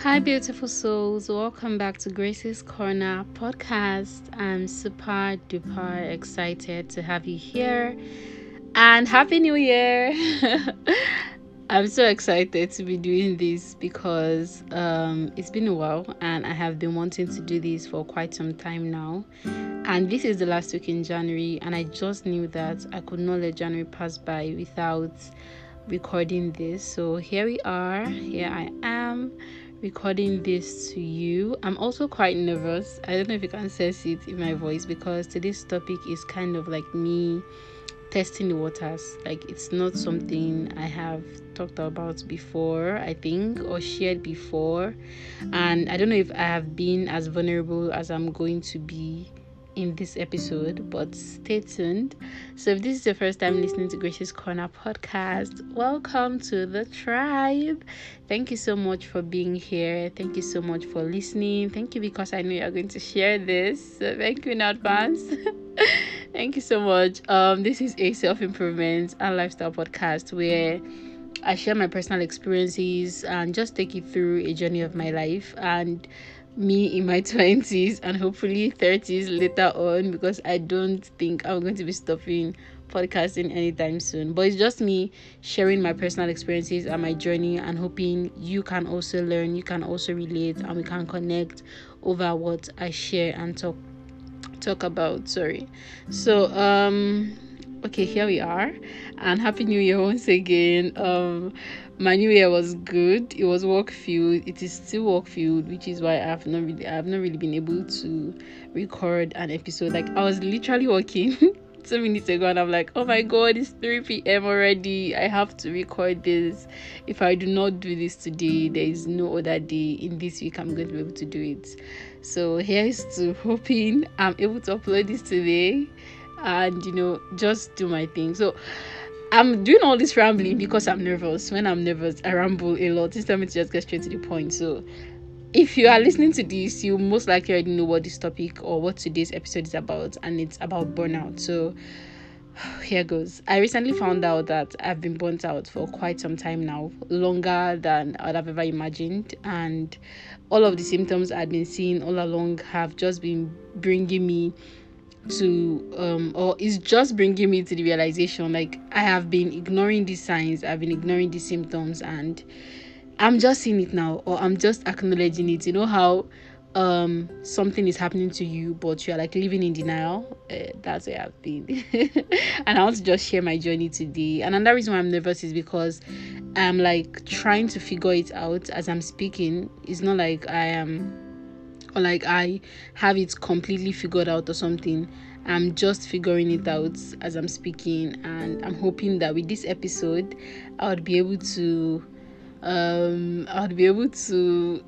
Hi, beautiful souls. Welcome back to Grace's Corner podcast. I'm super duper excited to have you here and Happy New Year! I'm so excited to be doing this because um, it's been a while and I have been wanting to do this for quite some time now. And this is the last week in January, and I just knew that I could not let January pass by without recording this. So here we are, here I am recording this to you. I'm also quite nervous. I don't know if you can sense it in my voice because today's topic is kind of like me testing the waters. Like it's not something I have talked about before, I think, or shared before. And I don't know if I have been as vulnerable as I'm going to be in this episode, but stay tuned. So, if this is your first time listening to Grace's Corner podcast, welcome to the tribe. Thank you so much for being here. Thank you so much for listening. Thank you because I know you're going to share this. So, thank you in advance. thank you so much. Um, this is a self improvement and lifestyle podcast where I share my personal experiences and just take you through a journey of my life and me in my 20s and hopefully 30s later on because I don't think I'm going to be stopping podcasting anytime soon. But it's just me sharing my personal experiences and my journey and hoping you can also learn, you can also relate, and we can connect over what I share and talk talk about. Sorry. So um okay here we are. And happy new year once again. Um my new year was good. It was work filled it is still work filled which is why i've not really i've not really been able to record an episode. Like i was literally working two minutes ago and i'm like oh my god it's 3 p.m already. I have to record this. If i do not do this today there is no other day in this week i'm going to be able to do it. So here's to hoping i'm able to upload this today and you know just do my thing. So i'm doing all this rambling because i'm nervous. When i'm nervous i ramble a lot. It's time to just get straight to the point. So if you are listening to this you most likely already know what this topic or what today's episode is about and it's about burnout. So here goes. I recently found out that i've been burnt out for quite some time now longer than i'd have ever imagined and all of the symptoms i'd been seeing all along have just been bringing me to um or it's just bringing me to the realization like i have been ignoring these signs i've been ignoring these symptoms and i'm just seeing it now or i'm just acknowledging it. You know how um something is happening to you but you're like living in denial? Uh, that's where i've been. And i want to just share my journey today. And another reason why i'm nervous is because i'm like trying to figure it out as i'm speaking. It's not like i am or like I have it completely figured out or something. I'm just figuring it out as I'm speaking, and I'm hoping that with this episode, I would be able to, um, I would be able to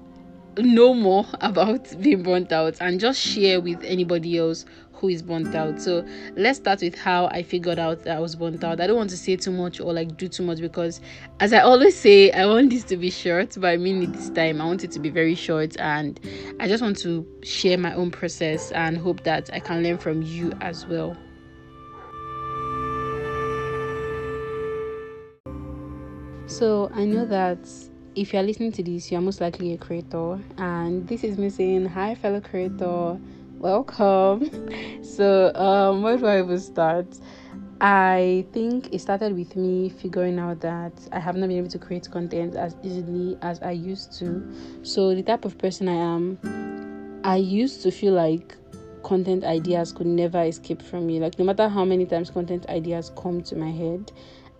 know more about being burnt out and just share with anybody else who is burnt out. So let's start with how I figured out that I was burnt out. I don't want to say too much or like do too much because, as I always say, I want this to be short, but I mean it this time. I want it to be very short, and I just want to share my own process and hope that I can learn from you as well. So I know that if you're listening to this, you're most likely a creator, and this is me saying, Hi, fellow creator welcome. So um where do i even start? I think it started with me figuring out that i have not been able to create content as easily as i used to. So the type of person i am i used to feel like content ideas could never escape from me. Like no matter how many times content ideas come to my head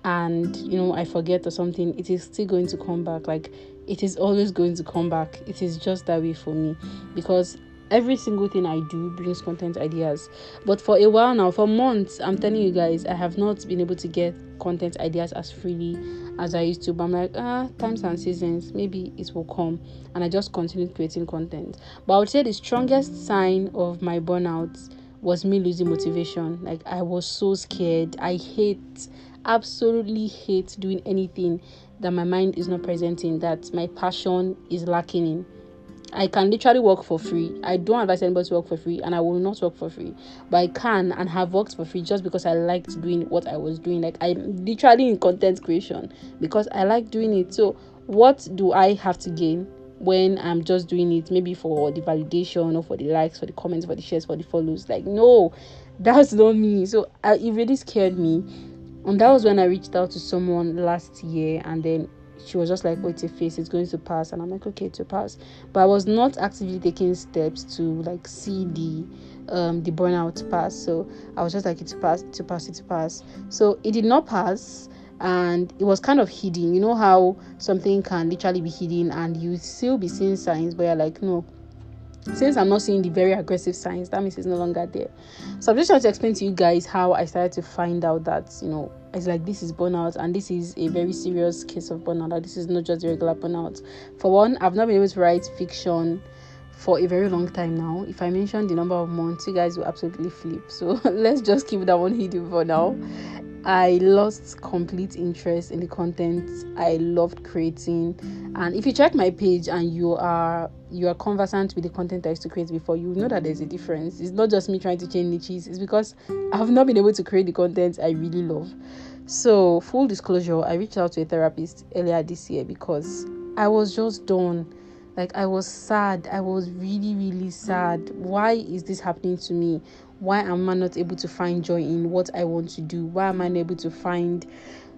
and you know i forget or something it is still going to come back. Like it is always going to come back. It is just that way for me. Because every single thing I do brings content ideas. But for a while now, for months, I'm telling you guys, I have not been able to get content ideas as freely as I used to. But I'm like, ah, times and seasons, maybe it will come. And I just continued creating content. But I would say the strongest sign of my burnout was me losing motivation. Like I was so scared. I hate, absolutely hate doing anything that my mind is not present in, that my passion is lacking in I can literally work for free. I don't advise anybody to work for free, and I will not work for free. But I can and have worked for free just because I liked doing what I was doing. Like I'm literally in content creation because I like doing it. So what do I have to gain? when I'm just doing it maybe for the validation or for the likes, for the comments, for the shares, for the follows. Like, no, that's not me. So it really scared me. And that was when I reached out to someone last year, and then she was just like, "Wait a face, it's going to pass," and I'm like, "Okay, to pass." But I was not actively taking steps to like see the um the burnout pass. So I was just like, "It's pass, to pass, it's pass." So it did not pass and it was kind of hidden. You know how something can literally be hidden and you still be seeing signs, but you're like, no. Since I'm not seeing the very aggressive signs, that means it's no longer there. So I'm just trying to explain to you guys how I started to find out that you know it's like this is burnout and this is a very serious case of burnout. That this is not just regular burnout. For one, I've not been able to write fiction for a very long time now. If I mention the number of months, you guys will absolutely flip. So let's just keep that one hidden for now. I lost complete interest in the content I loved creating. And if you check my page and you are you are conversant with the content I used to create before, you know that there's a difference. It's not just me trying to change niches, it's because I've not been able to create the content I really love. So, full disclosure, I reached out to a therapist earlier this year because I was just done. Like, I was sad. I was really, really sad. Why is this happening to me? Why am i not able to find joy in what i want to do? Why am i not able to find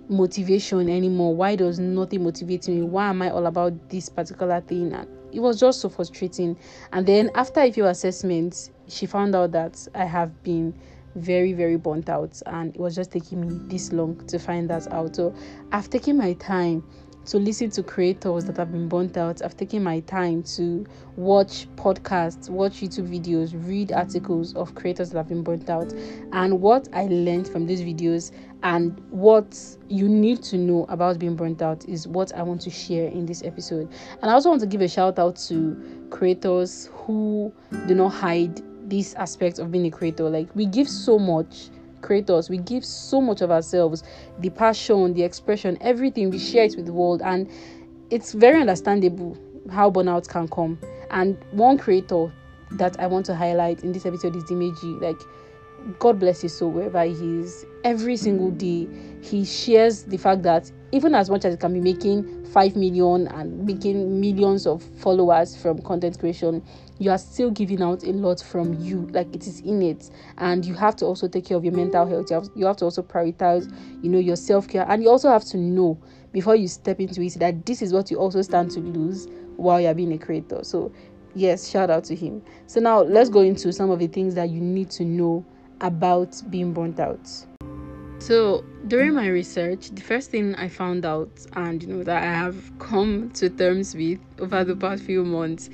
motivation anymore? Why does nothing motivate me? Why am i all about this particular thing? And it was just so frustrating. And then after a few assessments she found out that i have been very very burnt out. And it was just taking me this long to find that out. So i've taken my time to listen to creators that have been burnt out. I've taken my time to watch podcasts, watch YouTube videos, read articles of creators that have been burnt out. And what I learned from these videos and what you need to know about being burnt out is what I want to share in this episode. And I also want to give a shout out to creators who do not hide this aspect of being a creator. Like, we give so much creators. We give so much of ourselves the passion the expression everything. We share it with the world and it's very understandable how burnout can come. And one creator that i want to highlight in this episode is dimeji. Like god bless his soul wherever he is every single day he shares the fact that even as much as it can be making 5 million and making millions of followers from content creation you are still giving out a lot from you. Like it is in it. And you have to also take care of your mental health. You have, you have to also prioritize you know your self-care. And you also have to know before you step into it that this is what you also stand to lose while you're being a creator. So yes shout out to him. So now let's go into some of the things that you need to know about being burnt out so during my research, the first thing I found out, and you know that I have come to terms with over the past few months,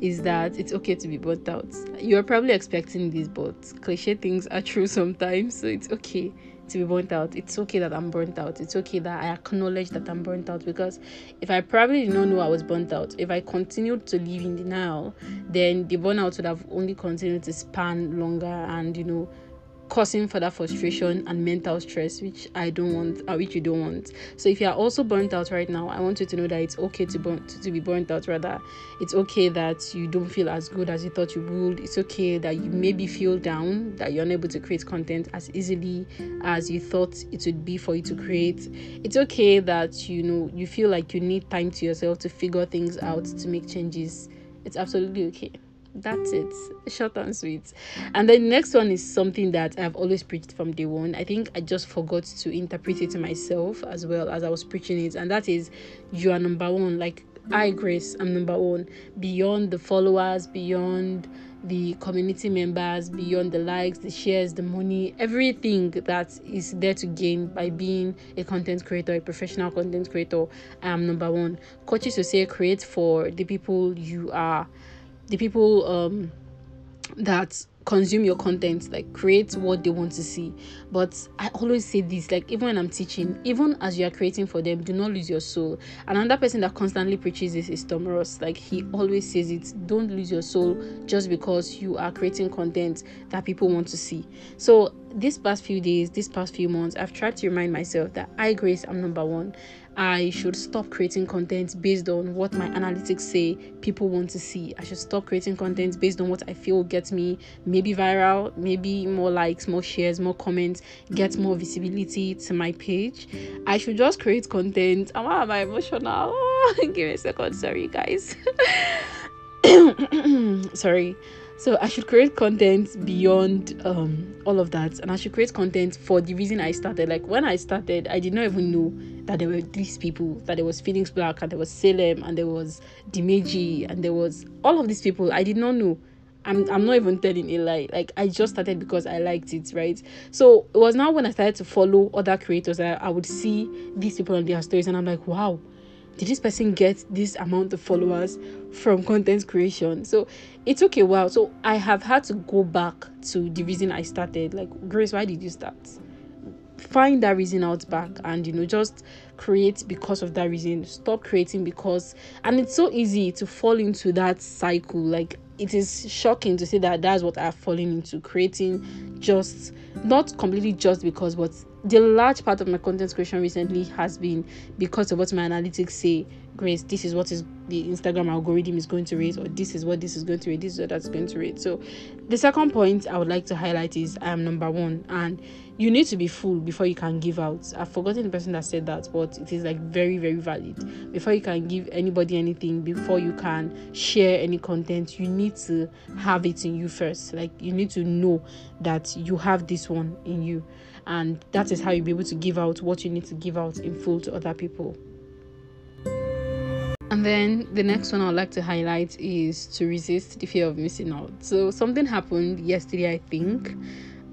is that it's okay to be burnt out. You're probably expecting this, but cliche things are true sometimes, so it's okay to be burnt out. It's okay that I'm burnt out. It's okay that I acknowledge that I'm burnt out because if I probably did not know I was burnt out, if I continued to live in denial, then the burnout would have only continued to span longer and you know causing further frustration and mental stress which i don't want uh, which you don't want. So if you are also burnt out right now i want you to know that it's okay to burn to, to be burnt out rather. It's okay that you don't feel as good as you thought you would. It's okay that you maybe feel down that you're unable to create content as easily as you thought it would be for you to create. It's okay that you know you feel like you need time to yourself to figure things out to make changes. It's absolutely okay that's it. Short and sweet. And the next one is something that i've always preached from day one. I think i just forgot to interpret it to myself as well as i was preaching it. And that is you are number one. Like i grace i'm number one. Beyond the followers beyond the community members beyond the likes the shares the money everything that is there to gain by being a content creator a professional content creator i am number one. Coaches to say create for the people you are the people um that consume your content like create what they want to see. But i always say this like even when i'm teaching even as you are creating for them do not lose your soul. Another person that constantly preaches this is tom ross. Like he always says it don't lose your soul just because you are creating content that people want to see. So this past few days, this past few months, I've tried to remind myself that I, Grace, I'm number one. I should stop creating content based on what my analytics say people want to see. I should stop creating content based on what I feel gets me maybe viral, maybe more likes, more shares, more comments, get more visibility to my page. I should just create content. Oh, am I emotional? Give me a second. Sorry, guys. Sorry so i should create content beyond um, all of that and i should create content for the reason i started. Like when i started i did not even know that there were these people that there was Phoenix Black and there was Salem and there was Dimeji and there was all of these people. I did not know. I'm, I'm not even telling a lie. Like i just started because i liked it right? So it was now when i started to follow other creators I, I would see these people on their stories and i'm like wow did this person get this amount of followers from content creation? So it took a while so i have had to go back to the reason i started. Like grace why did you start? Find that reason out back and you know just create because of that reason. Stop creating because and it's so easy to fall into that cycle. Like it is shocking to say that that's what I've fallen into creating just not completely just because but the large part of my content creation recently has been because of what my analytics say grace this is what is the instagram algorithm is going to rate or this is what this is going to rate this is what that's going to rate. So the second point i would like to highlight is i am number one and you need to be full before you can give out. I've forgotten the person that said that but it is like very very valid. Before you can give anybody anything before you can share any content you need to have it in you first. Like you need to know that you have this one in you and that is how you'll be able to give out what you need to give out in full to other people and then the next one I'd like to highlight is to resist the fear of missing out. So something happened yesterday, I think.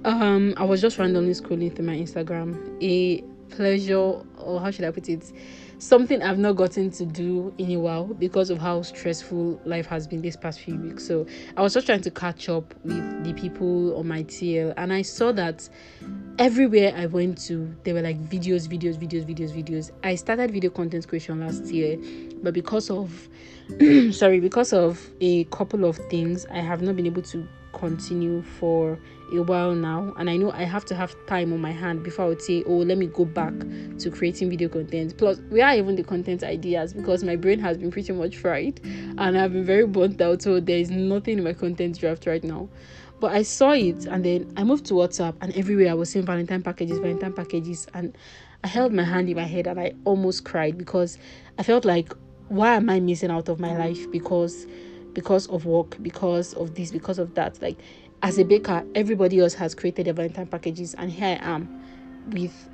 Um, I was just randomly scrolling through my Instagram. A pleasure, or how should I put it? Something I've not gotten to do in a while because of how stressful life has been this past few weeks. So I was just trying to catch up with the people on my TL, and I saw that everywhere I went to, there were like videos, videos, videos, videos, videos. I started video content creation last year, but because of sorry, because of a couple of things, I have not been able to continue for a while now and i know i have to have time on my hand before i would say oh let me go back to creating video content plus we are even the content ideas because my brain has been pretty much fried and i've been very burnt out so there is nothing in my content draft right now but i saw it and then i moved to whatsapp and everywhere i was seeing valentine packages valentine packages and i held my hand in my head and i almost cried because i felt like why am i missing out of my life because because of work, because of this, because of that. Like as a baker, everybody else has created their Valentine packages, and here I am with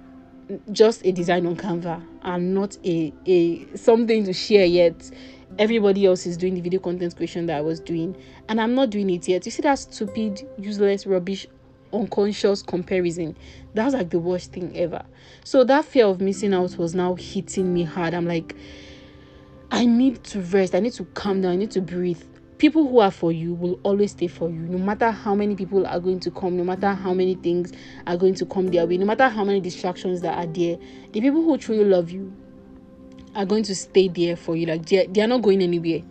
just a design on Canva and not a a something to share yet. Everybody else is doing the video content creation that I was doing, and I'm not doing it yet. You see that stupid, useless, rubbish, unconscious comparison. That's like the worst thing ever. So that fear of missing out was now hitting me hard. I'm like, I need to rest. I need to calm down. I need to breathe people who are for you will always stay for you. No matter how many people are going to come no matter how many things are going to come their way no matter how many distractions that are there the people who truly love you are going to stay there for you. Like they're, they're not going anywhere.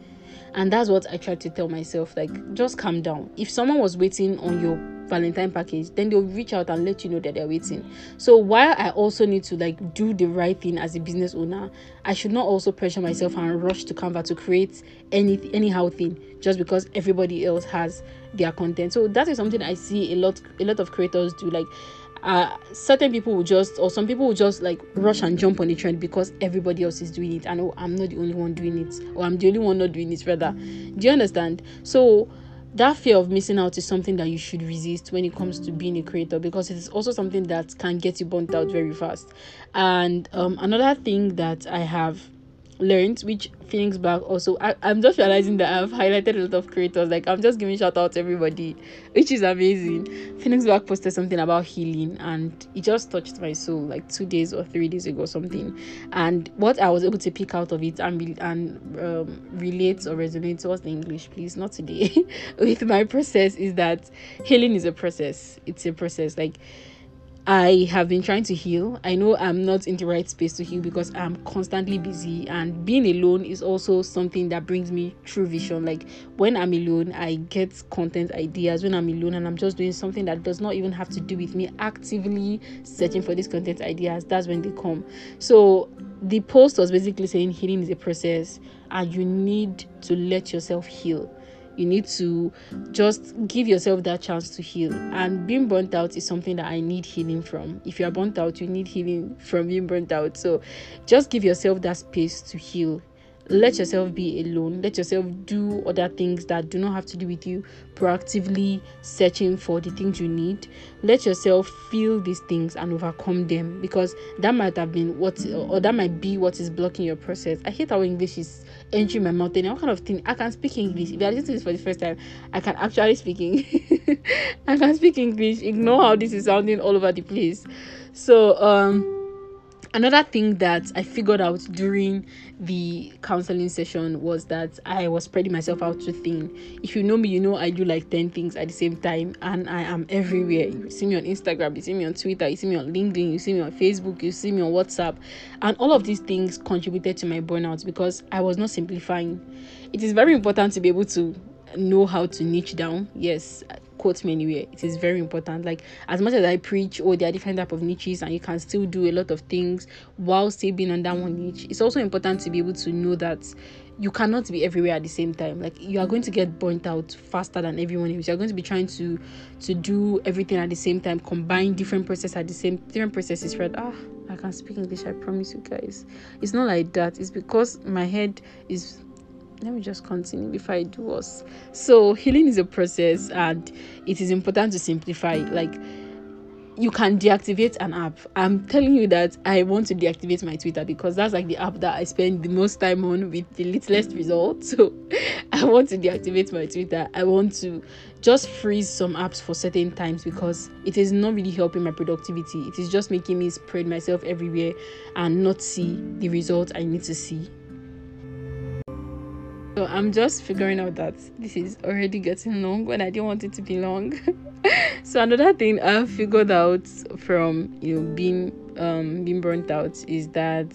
And that's what i try to tell myself like just calm down. If someone was waiting on your valentine package then they'll reach out and let you know that they're waiting. So while i also need to like do the right thing as a business owner i should not also pressure myself and rush to canva to create any anyhow thing just because everybody else has their content. So that is something i see a lot a lot of creators do. Like uh certain people will just or some people will just like rush and jump on the trend because everybody else is doing it. I know i'm not the only one doing it or i'm the only one not doing it rather. Do you understand? So that fear of missing out is something that you should resist when it comes to being a creator because it is also something that can get you burnt out very fast. And um, another thing that i have learned, which Phoenix Black also. I, I'm just realizing that I've highlighted a lot of creators. Like I'm just giving shout out to everybody, which is amazing. Phoenix Black posted something about healing, and it just touched my soul. Like two days or three days ago, something. And what I was able to pick out of it and and um, relate or resonate. What's the English, please? Not today. with my process is that healing is a process. It's a process. Like I have been trying to heal. I know I'm not in the right space to heal because I'm constantly busy, and being alone is also something that brings me true vision. Like when I'm alone, I get content ideas. When I'm alone and I'm just doing something that does not even have to do with me actively searching for these content ideas, that's when they come. So the post was basically saying healing is a process, and you need to let yourself heal you need to just give yourself that chance to heal. And being burnt out is something that i need healing from. If you are burnt out you need healing from being burnt out. So just give yourself that space to heal let yourself be alone. Let yourself do other things that do not have to do with you. Proactively searching for the things you need. Let yourself feel these things and overcome them because that might have been what or that might be what is blocking your process. I hate how english is entering my mouth. And what kind of thing? I can speak english. If you are listening to this for the first time i can actually speak english i can speak english. Ignore how this is sounding all over the place. So um another thing that I figured out during the counseling session was that I was spreading myself out too thin. If you know me, you know I do like 10 things at the same time and I am everywhere. You see me on Instagram, you see me on Twitter, you see me on LinkedIn, you see me on Facebook, you see me on WhatsApp. And all of these things contributed to my burnout because I was not simplifying. It is very important to be able to know how to niche down. Yes, quote me anywhere. It is very important. Like as much as i preach oh there are different type of niches and you can still do a lot of things while still being on that one niche it's also important to be able to know that you cannot be everywhere at the same time. Like you are going to get burnt out faster than everyone else. You're going to be trying to to do everything at the same time combine different processes at the same different processes right? Ah i can speak english i promise you guys. It's not like that. It's because my head is let me just continue before I do us. So healing is a process and it is important to simplify. Like you can deactivate an app. I'm telling you that I want to deactivate my Twitter because that's like the app that I spend the most time on with the littlest results. So I want to deactivate my Twitter. I want to just freeze some apps for certain times because it is not really helping my productivity. It is just making me spread myself everywhere and not see the results I need to see so I'm just figuring out that this is already getting long when I didn't want it to be long. so another thing I figured out from you know being um being burnt out is that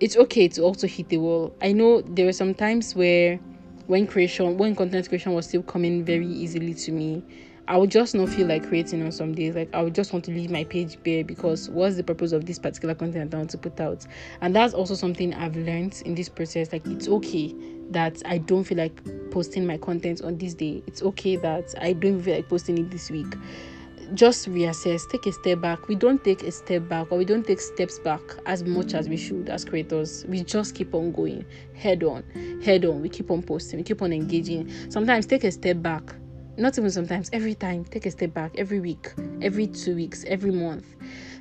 it's okay to also hit the wall. I know there were some times where when creation when content creation was still coming very easily to me I would just not feel like creating on some days. Like I would just want to leave my page bare because what's the purpose of this particular content I want to put out? And that's also something I've learned in this process. Like it's okay that I don't feel like posting my content on this day. It's okay that I don't feel like posting it this week. Just reassess, take a step back. We don't take a step back or we don't take steps back as much as we should as creators. We just keep on going head on, head on. We keep on posting, we keep on engaging. Sometimes take a step back not even sometimes, every time, take a step back, every week, every two weeks, every month.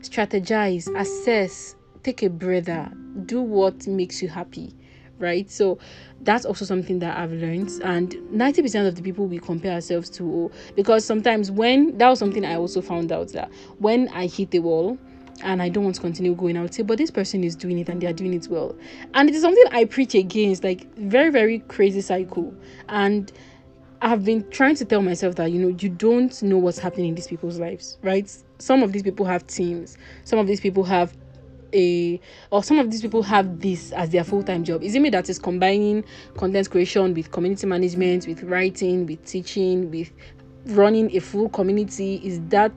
Strategize, assess, take a breather, do what makes you happy, right? So that's also something that I've learned. And 90% of the people we compare ourselves to, because sometimes when that was something I also found out that when I hit the wall, and I don't want to continue going, I would say, but this person is doing it and they are doing it well. And it is something I preach against, like very, very crazy cycle. And I've been trying to tell myself that you know you don't know what's happening in these people's lives, right? Some of these people have teams. Some of these people have a or some of these people have this as their full-time job. Is it me that is combining content creation with community management, with writing, with teaching, with running a full community? Is that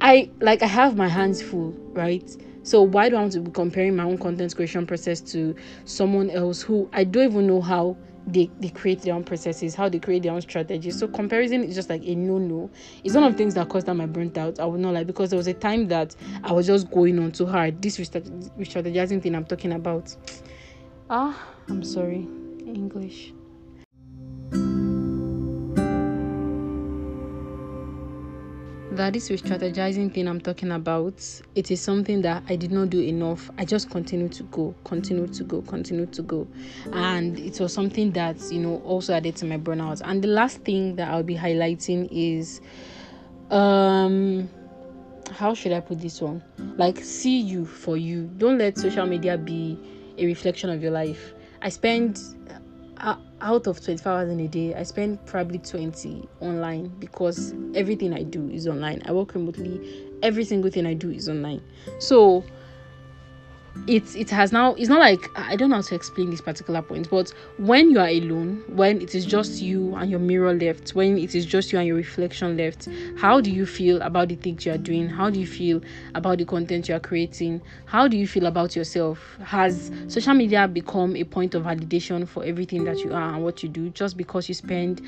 I like I have my hands full, right? So why do I want to be comparing my own content creation process to someone else who I don't even know how they, they create their own processes, how they create their own strategies. So comparison is just like a no-no. It's one of the things that caused that my burnt out. I would not like because there was a time that I was just going on too hard. This strategizing thing I'm talking about. Ah, I'm sorry. English. That is with strategizing thing I'm talking about. It is something that I did not do enough. I just continued to go, continued to go, continued to go. And it was something that, you know, also added to my burnout. And the last thing that I'll be highlighting is um how should I put this one? Like see you for you. Don't let social media be a reflection of your life. I spend out of 24 hours in a day, I spend probably 20 online because everything I do is online. I work remotely. every single thing I do is online. So it it has now it's not like i don't know how to explain this particular point but when you are alone when it is just you and your mirror left when it is just you and your reflection left how do you feel about the things you are doing? How do you feel about the content you are creating? How do you feel about yourself? Has social media become a point of validation for everything that you are and what you do just because you spend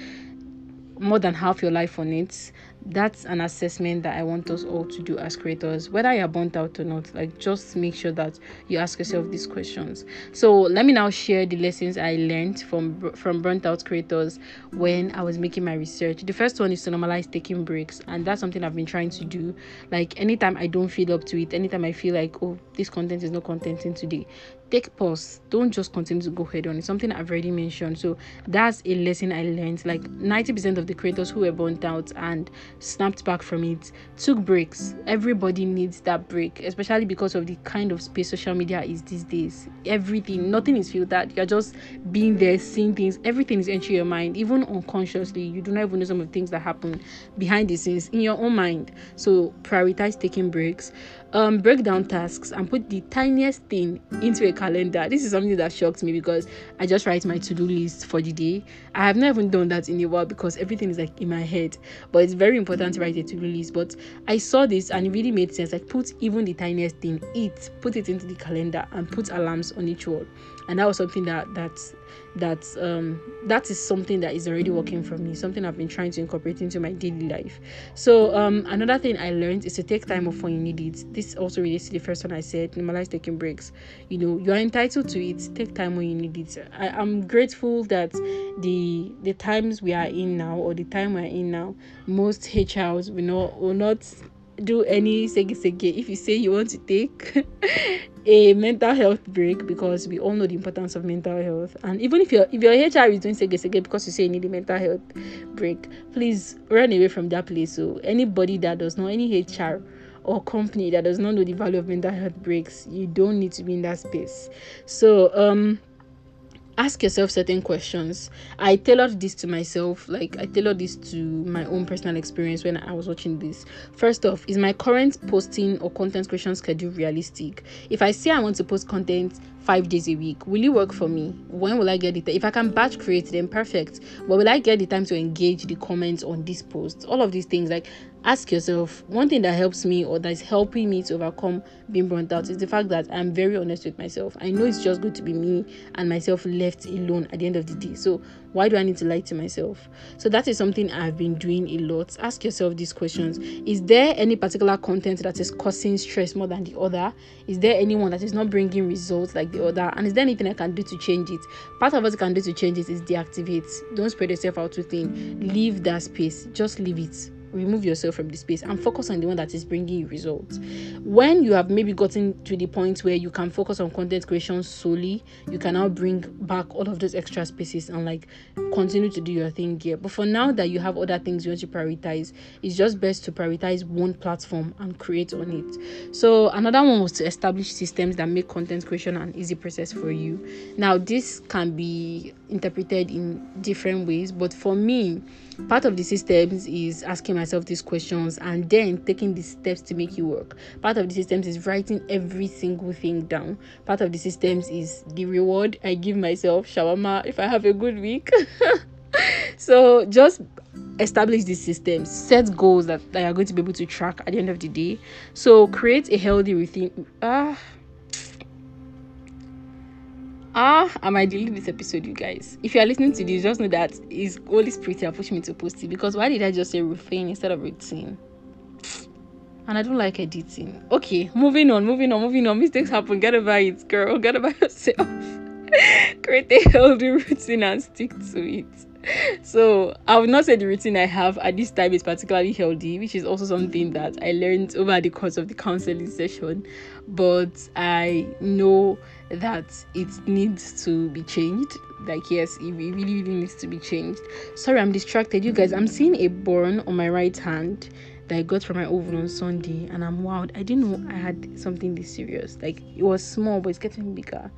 more than half your life on it that's an assessment that I want us all to do as creators, whether you're burnt out or not. Like, just make sure that you ask yourself these questions. So, let me now share the lessons I learned from from burnt out creators when I was making my research. The first one is to normalize taking breaks, and that's something I've been trying to do. Like, anytime I don't feel up to it, anytime I feel like, oh, this content is not contenting today, take pause. Don't just continue to go head on. It's something i've already mentioned. So that's a lesson i learned. Like 90% of the creators who were burnt out and snapped back from it took breaks. Everybody needs that break especially because of the kind of space social media is these days. Everything nothing is filtered. You're just being there seeing things. Everything is entering your mind even unconsciously. You do not even know some of the things that happen behind the scenes in your own mind. So prioritize taking breaks um, break down tasks and put the tiniest thing into a calendar. This is something that shocked me because I just write my to do list for the day. I have never even done that in a while because everything is like in my head. But it's very important to write a to do list. But I saw this and it really made sense. Like, put even the tiniest thing, it, put it into the calendar and put alarms on each wall. And that was something that that's that um that is something that is already working for me something i've been trying to incorporate into my daily life. So um another thing i learned is to take time off when you need it. This also relates to the first one i said normalize taking breaks. You know you are entitled to it take time when you need it. I, i'm grateful that the the times we are in now or the time we're in now most hrs will not will not do any sege sege if you say you want to take a mental health break because we all know the importance of mental health. And even if your if your hr is doing sege sege because you say you need a mental health break please run away from that place so anybody that does not any hr or company that does not know the value of mental health breaks you don't need to be in that space. So um ask yourself certain questions. I tailored this to myself, like I tailored this to my own personal experience when I was watching this. First off, is my current posting or content creation schedule realistic? If I say I want to post content five days a week will it work for me when will i get it if i can batch create then perfect but will i get the time to engage the comments on this post all of these things like ask yourself one thing that helps me or that's helping me to overcome being burnt out is the fact that i'm very honest with myself. I know it's just good to be me and myself left alone at the end of the day. So why do i need to lie to myself? So that is something i've been doing a lot. Ask yourself these questions. Is there any particular content that is causing stress more than the other? Is there anyone that is not bringing results like the other? And is there anything i can do to change it? Part of what you can do to change it is deactivate. Don't spread yourself out too thin. Leave that space. Just leave it remove yourself from the space and focus on the one that is bringing you results. When you have maybe gotten to the point where you can focus on content creation solely, you can now bring back all of those extra spaces and like continue to do your thing here. But for now that you have other things you want to prioritize, it's just best to prioritize one platform and create on it. So another one was to establish systems that make content creation an easy process for you. Now this can be interpreted in different ways, but for me, part of the systems is asking myself these questions and then taking the steps to make it work. Part of the systems is writing every single thing down. Part of the systems is the reward I give myself, shawarma, if I have a good week. so just establish these systems, set goals that, that you're going to be able to track at the end of the day. So create a healthy routine. Ah. Ah, I might delete this episode, you guys. If you are listening to this, just know that it's Holy Spirit are pushing me to post it. Because why did I just say routine instead of routine? And I don't like editing. Okay, moving on, moving on, moving on. Mistakes happen. Get over it, girl. Get over yourself. Create a healthy routine and stick to it so I would not say the routine I have at this time is particularly healthy, which is also something that I learned over the course of the counseling session. But I know that it needs to be changed. Like yes, it really, really needs to be changed. Sorry, I'm distracted, you guys. I'm seeing a burn on my right hand that I got from my oven on Sunday, and I'm wild. I didn't know I had something this serious. Like it was small, but it's getting bigger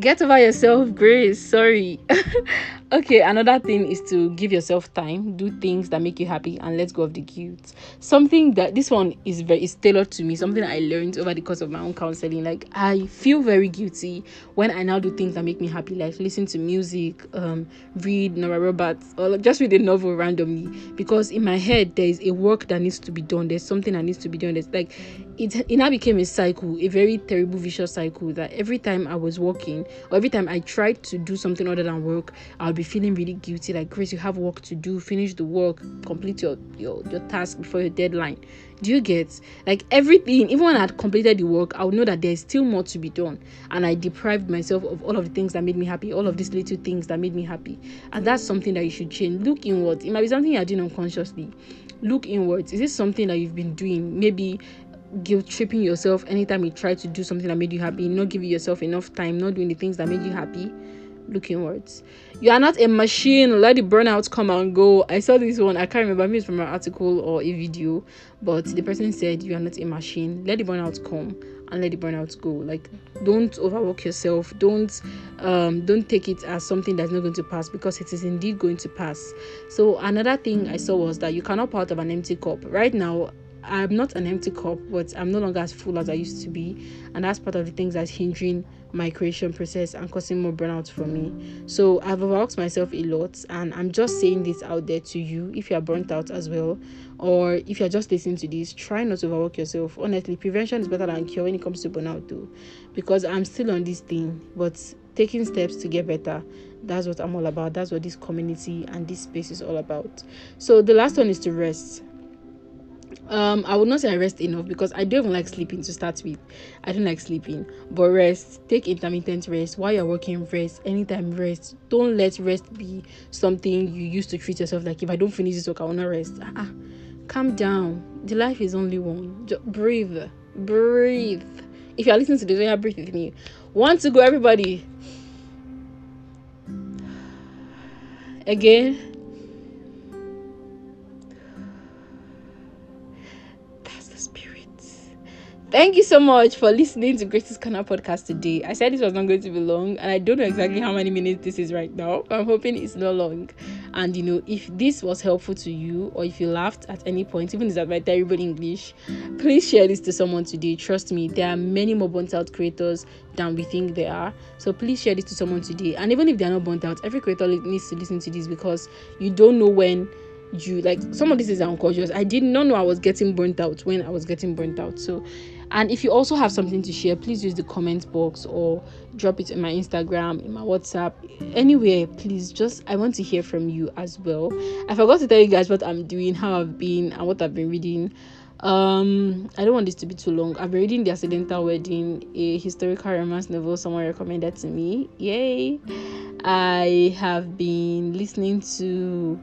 Get over yourself, Grace. Sorry. okay, another thing is to give yourself time, do things that make you happy, and let go of the guilt. Something that this one is very is tailored to me, something I learned over the course of my own counseling. Like I feel very guilty when I now do things that make me happy, like listen to music, um, read Nora Roberts, or just read a novel randomly. Because in my head there is a work that needs to be done. There's something that needs to be done. There's like it it now became a cycle, a very terrible vicious cycle that every time I was or every time I tried to do something other than work, I'll be feeling really guilty. Like Grace, you have work to do, finish the work, complete your your, your task before your deadline. Do you get like everything? Even when I had completed the work, I would know that there's still more to be done. And I deprived myself of all of the things that made me happy, all of these little things that made me happy. And that's something that you should change. Look inward. It might be something you're doing unconsciously. Look inwards. Is this something that you've been doing? Maybe guilt tripping yourself anytime you try to do something that made you happy, not giving yourself enough time, not doing the things that made you happy. Look inwards. You are not a machine. Let the burnout come and go. I saw this one. I can't remember. Maybe it's from an article or a video, but the person said you are not a machine. Let the burnout come and let the burnout go. Like don't overwork yourself. Don't um don't take it as something that's not going to pass because it is indeed going to pass. So another thing I saw was that you cannot out of an empty cup. Right now, I'm not an empty cup, but I'm no longer as full as I used to be, and that's part of the things that's hindering my creation process and causing more burnout for me. So I've overworked myself a lot, and I'm just saying this out there to you. If you are burnt out as well, or if you're just listening to this, try not to overwork yourself. Honestly, prevention is better than cure when it comes to burnout, too, because I'm still on this thing, but taking steps to get better that's what i'm all about. That's what this community and this space is all about. So the last one is to rest um i would not say i rest enough because i don't even like sleeping to start with. I don't like sleeping. But rest take intermittent rest. While you're working rest. Anytime rest. Don't let rest be something you used to treat yourself. Like if i don't finish this work i will not rest. Uh-uh. calm down. The life is only one. Just breathe. Breathe. If you're listening to this yeah breathe with me. Want to go everybody. Again Thank you so much for listening to Grace's Corner podcast today. I said this was not going to be long, and I don't know exactly how many minutes this is right now. I'm hoping it's not long. And you know, if this was helpful to you, or if you laughed at any point, even if it's my terrible English, please share this to someone today. Trust me, there are many more burnt out creators than we think there are. So please share this to someone today. And even if they're not burnt out, every creator needs to listen to this because you don't know when you like some of this is unconscious. I did not know I was getting burnt out when I was getting burnt out. So and if you also have something to share, please use the comment box or drop it in my Instagram, in my WhatsApp, anywhere. Please, just I want to hear from you as well. I forgot to tell you guys what I'm doing, how I've been, and what I've been reading. Um, I don't want this to be too long. I've been reading The Accidental Wedding, a historical romance novel someone recommended to me. Yay! I have been listening to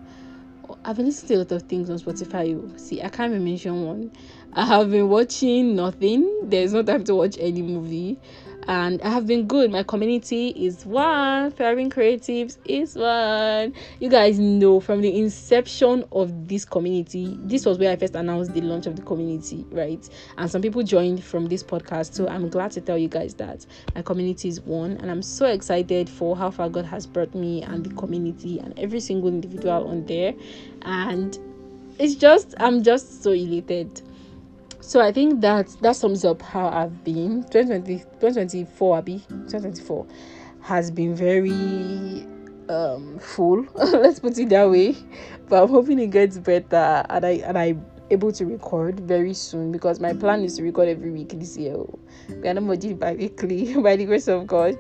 I've been listening to a lot of things on Spotify. You. See, I can't even mention one. I have been watching nothing. There's no time to watch any movie and I have been good. My community is one, Thriving Creatives is one. You guys know from the inception of this community, this was where I first announced the launch of the community, right? And some people joined from this podcast, so I'm glad to tell you guys that my community is one, and I'm so excited for how far God has brought me and the community and every single individual on there, and it's just I'm just so elated so i think that that sums up how i've been 2020 2024 abby 2024 has been very um full let's put it that way but i'm hoping it gets better and i and i able to record very soon because my plan is to record every week this year. We are not more doing bi-weekly by the grace of God.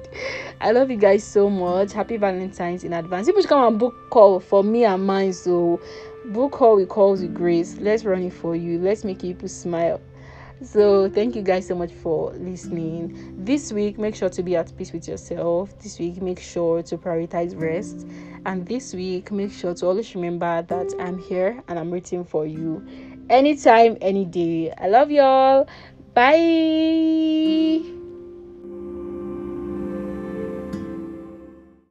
I love you guys so much. Happy Valentine's in advance. People should come and book call for me and mine. So book call we calls with grace. Let's run it for you. Let's make people smile. So, thank you guys so much for listening. This week, make sure to be at peace with yourself. This week, make sure to prioritize rest. And this week, make sure to always remember that I'm here and I'm waiting for you anytime, any day. I love y'all. Bye.